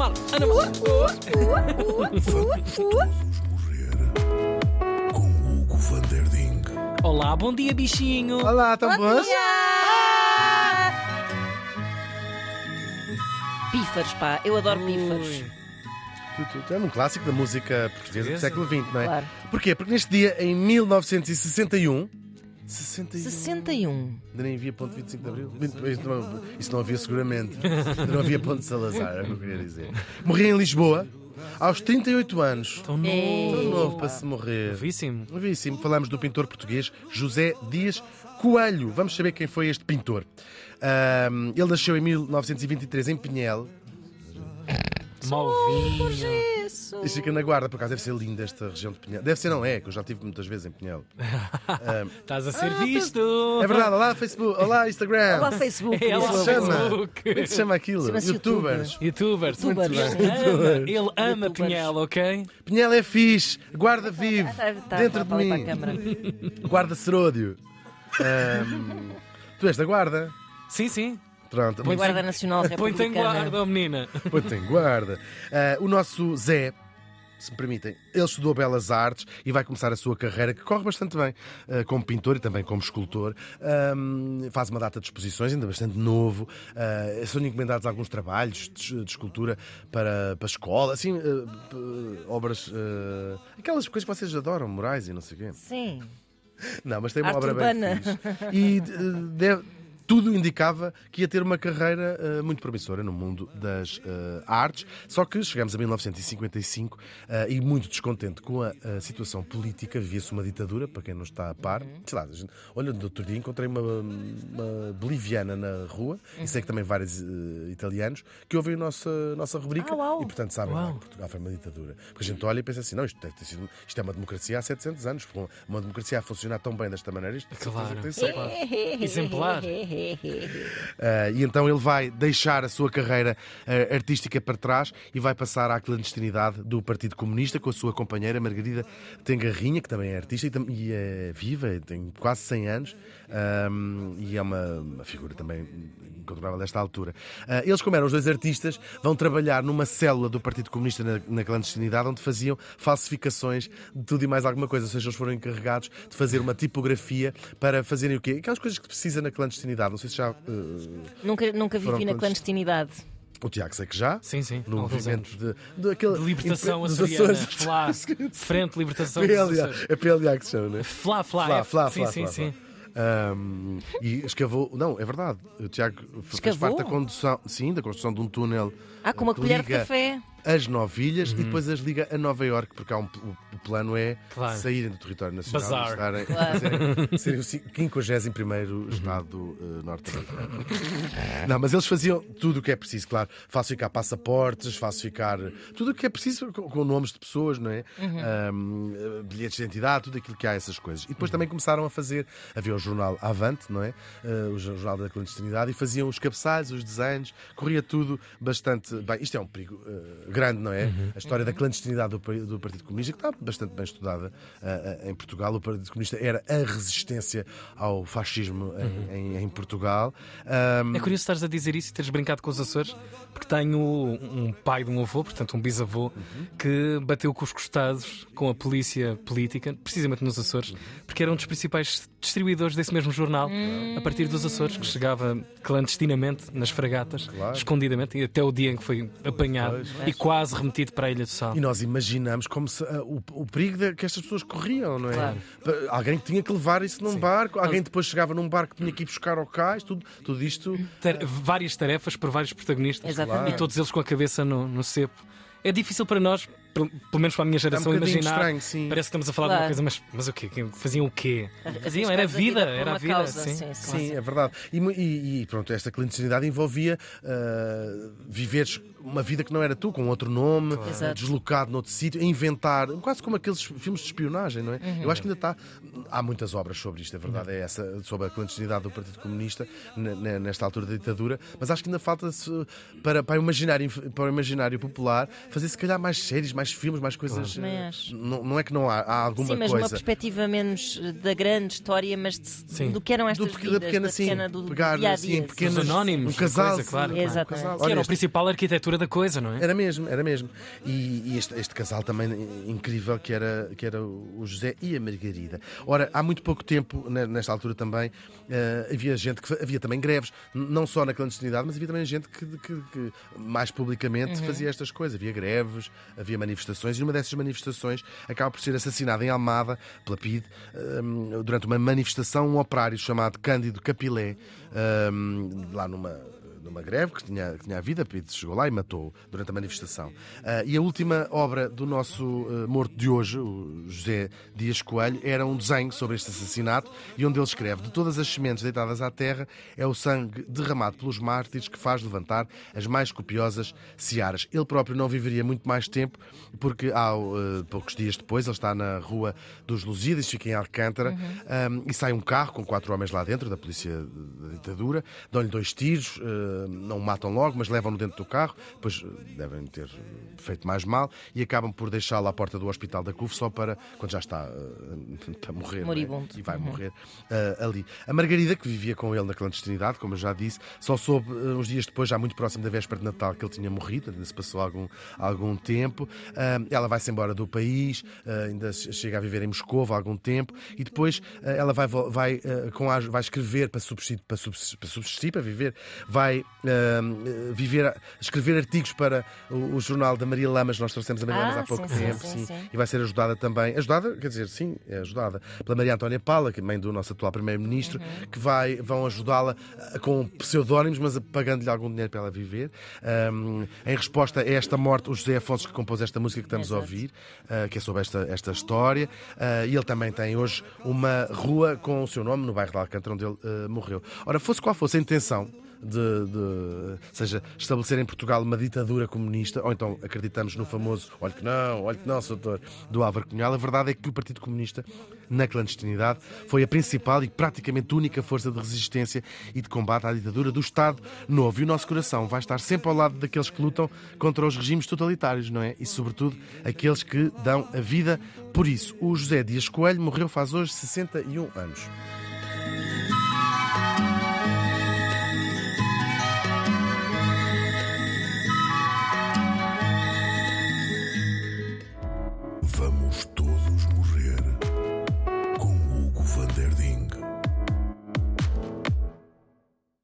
Mal, morrer com Hugo van der Ding. Olá, bom dia, bichinho. Olá, tão bons? Pífaros, pá, eu adoro pífaros. Tu, tu, tu, é um clássico da música portuguesa do século XX, não é? Claro. Porquê? Porque neste dia, em 1961. 61. 61. Ainda nem havia ponto 25 de Abril. Isso não, isso não havia seguramente. Ainda não havia ponto de Salazar, é o que eu queria dizer. Morri em Lisboa, aos 38 anos. Tão É. Tão novo. novo para se morrer. Novíssimo. Novíssimo. Falamos do pintor português José Dias Coelho. Vamos saber quem foi este pintor. Ahm, ele nasceu em 1923 em Pinhel. Malvinho. Isso. Isto fica na guarda, por acaso deve ser linda esta região de Pinhel. Deve ser, não é, que eu já estive muitas vezes em Pinhel. Estás a ser visto. É verdade, olá Facebook, olá Instagram. Olá, Facebook. É, olá, Como se chama? Facebook. Como é que se chama aquilo? Chama-se Youtubers. Youtubers. Youtubers. Muito bem. Ama, ele ama Youtubers. Pinhel, ok? Pinhel é fixe, guarda vive, Tá, tá, dentro tá de mim. para a câmara. Guarda seródio. Ahm, tu és da guarda? Sim, sim. Pronto, Da Guarda Nacional Põe-te em Republicana. guarda, oh menina. Põe-te em guarda. Ah, o nosso Zé, se me permitem, ele estudou Belas Artes e vai começar a sua carreira, que corre bastante bem, ah, como pintor e também como escultor. Faz uma data de exposições, ainda bastante novo. Ah, são encomendados alguns trabalhos de, de escultura para, para a escola, assim, ah, p- obras. ah, aquelas coisas que vocês adoram, morais e não sei o quê. Sim. Não, mas tem uma Arte obra urbana. bem fixe. E deve- tudo indicava que ia ter uma carreira eh, muito promissora no mundo das eh, artes. Só que chegamos a 1955 eh, e muito descontente com a, a situação política, vivia-se uma ditadura, para quem não está a par. Sei lá, gente- olha, no outro dia encontrei uma, uma boliviana na rua e sei que também vários italianos que ouvem a nossa, nossa rubrica Ah, e, portanto, sabem lá Uau. que Portugal foi uma ditadura. Porque a gente olha e pensa assim: não, isto, deve ter sido, isto é uma democracia há 700 anos. Porque uma democracia a funcionar tão bem desta maneira, isto Claro. Exemplar. Ah, e então ele vai deixar a sua carreira ah, artística para trás e vai passar à clandestinidade do Partido Comunista com a sua companheira Margarida Tengarrinha, que também é artista e, e é viva, tem quase 100 anos ahm, e é uma, uma figura também incontornável desta altura. Ah, eles, como eram os dois artistas, vão trabalhar numa célula do Partido Comunista na, na clandestinidade onde faziam falsificações de tudo e mais alguma coisa. Ou seja, eles foram encarregados de fazer uma tipografia para fazerem o quê? Aquelas coisas que precisa na clandestinidade. Não sei se já. ah, Nunca, nunca vivi na clandestinidade. o Tiago sei que já. Sim, sim. No movimento de, de, aquele, De libertação açoriana. Flá. Frente de libertação PLA, é PLA que se chama, não é? Flá, flá. Flá, é- flá, Sim, flá, sim, flá, sim. flá. Ahm, e escavou. Não, é verdade. O Tiago fez Escavou? parte da condução, sim, da construção de um túnel. Ah, com uma colher de café. As novilhas e depois as liga a Nova Iorque, porque há um, plano é Uhum. Claro. saírem do território nacional Bazar. e estarem, Claro. fazerem- serem o 51 Uhum. Estado eh, norte-americano. Não, mas eles faziam tudo o que é preciso, claro. Falsificar passaportes, falsificar tudo o que é preciso com, com nomes de pessoas, não é? Ahm, eh, bilhetes de identidade, tudo aquilo que há, essas coisas. E depois também começaram a fazer. Havia o jornal Avante, não é? Eh, o jornal da clandestinidade, e faziam os cabeçalhos, os desenhos, corria tudo bastante bem. Isto é um perigo eh, grande, não é? A história da clandestinidade do, do Partido Comunista, que está bastante bem estudada eh, em Portugal. O Partido Comunista era a resistência ao fascismo em, em- em Portugal. Ahm, É curioso estares a dizer isso e teres brincado com os Açores, porque tenho um pai de um avô, portanto um bisavô, que bateu com os costados com a polícia política, precisamente nos Açores, porque era um dos principais distribuidores desse mesmo jornal, a partir dos Açores, que chegava clandestinamente nas fragatas, Claro. escondidamente, e até o dia em que foi apanhado e quase remetido para a Ilha do Sal. E nós imaginamos como se, ah, o, o perigo de- que estas pessoas corriam, não é? Claro. Alguém que tinha que levar isso num barco, alguém depois chegava num barco que tinha que ir buscar ao cais, tudo, tudo isto. Tar- várias tarefas por vários protagonistas Exatamente. e todos eles com a cabeça no, no cepo. É difícil para nós, pelo, pelo menos para a minha geração, É bocadinho imaginar. estranho, sim. Parece que estamos a falar de uma Claro. coisa, mas, mas o quê? Que- Faziam o quê? Faziam, era vida, por era vida. causa, sim. sim, sim. Sim, é verdade. E, e- e, pronto, esta clandestinidade envolvia ah, viveres uma vida que não era tu, com outro nome, Exato. deslocado noutro sítio, inventar, quase como aqueles filmes de espionagem, não é? Uhum. Eu acho que ainda está. Há muitas obras sobre isto, a verdade é essa, sobre a clandestinidade do Partido Comunista ne- ne- nesta altura da ditadura, mas acho que ainda falta para, para, o imaginário, para o imaginário popular fazer se calhar mais séries, mais filmes, mais coisas. Também eh. Não, não é que não há, há alguma Sim, mas numa coisa. perspectiva menos eh, da grande história, mas de- Sim. do que eram estas Do vidas, da pequena, da sim, pequena, do, do pegar, dia a assim, dia. pequenas- Os anónimos, um casal, coisa, claro. sim, um casal. Olha, era o principal arquitetura da coisa, não é? Era mesmo, era mesmo. E, e este, este casal também incrível que era, que era o José e a Margarida. Ora, há muito pouco tempo, ne- nesta altura também, eh, havia gente que havia também greves, não só na clandestinidade, mas havia também gente que, que- que mais publicamente fazia estas coisas. Havia greves, havia manifestações, e uma dessas manifestações acaba por ser assassinado em Almada, pela PIDE, eh, durante uma manifestação, um operário chamado Cândido Capilé, eh, lá numa numa greve que tinha, que tinha havido, a chegou lá e matou durante a manifestação. Ah, e a última obra do nosso ah, morto de hoje, o José Dias Coelho, era um desenho sobre este assassinato e onde ele escreve: De todas as sementes deitadas à terra, é o sangue derramado pelos mártires que faz levantar as mais copiosas searas. Ele próprio não viveria muito mais tempo, porque há ah, poucos dias depois, ele está na Rua dos Lusíadas, fica em Alcântara, ah, e sai um carro com quatro homens lá dentro, da polícia da ditadura, dão-lhe dois tiros, eh, não o matam logo, mas levam-no dentro do carro, depois eh, devem ter feito mais mal e acabam por deixá-lo à porta do hospital da CUF só para, quando já está eh, para morrer, é? Moribundo. e vai morrer eh, ali. A Margarida, que vivia com ele na clandestinidade, como eu já disse, só soube uns dias depois, já muito próximo da véspera de Natal, que ele tinha morrido, ainda se passou algum, algum tempo. Ela vai-se embora do país, ainda chega a viver em Moscou há algum tempo, e depois ela vai, vai, com a, vai escrever para subsistir, para, subsistir, para viver, vai ah, viver, escrever artigos para o, o jornal da Maria Lamas, nós trouxemos a Maria Ah, Lamas há pouco sim, tempo, sim, sim. e vai ser ajudada também, ajudada, quer dizer, sim, é ajudada pela Maria Antónia Paula, que é mãe do nosso atual Primeiro-Ministro, Uhum. que vai, vão ajudá-la ah, com pseudónimos, mas pagando-lhe algum dinheiro para ela viver. Ahm, em resposta a esta morte, o José Afonso que compôs esta música que estamos a Exato. ouvir, ah, que é sobre esta, esta história, ah, e ele também tem hoje uma rua com o seu nome no bairro de Alcântara, onde ele ah, morreu. Ora, fosse qual fosse a intenção de, de- seja estabelecer em Portugal uma ditadura comunista, ou então acreditamos no famoso olha que não, olha que não, doutor, do Álvaro Cunhal, a verdade é que o Partido Comunista, na clandestinidade, foi a principal e praticamente única força de resistência e de combate à ditadura do Estado Novo. E o nosso coração vai estar sempre ao lado daqueles que lutam contra os regimes totalitários, não é? E, sobretudo, aqueles que dão a vida por isso. O José Dias Coelho morreu faz hoje 61 anos.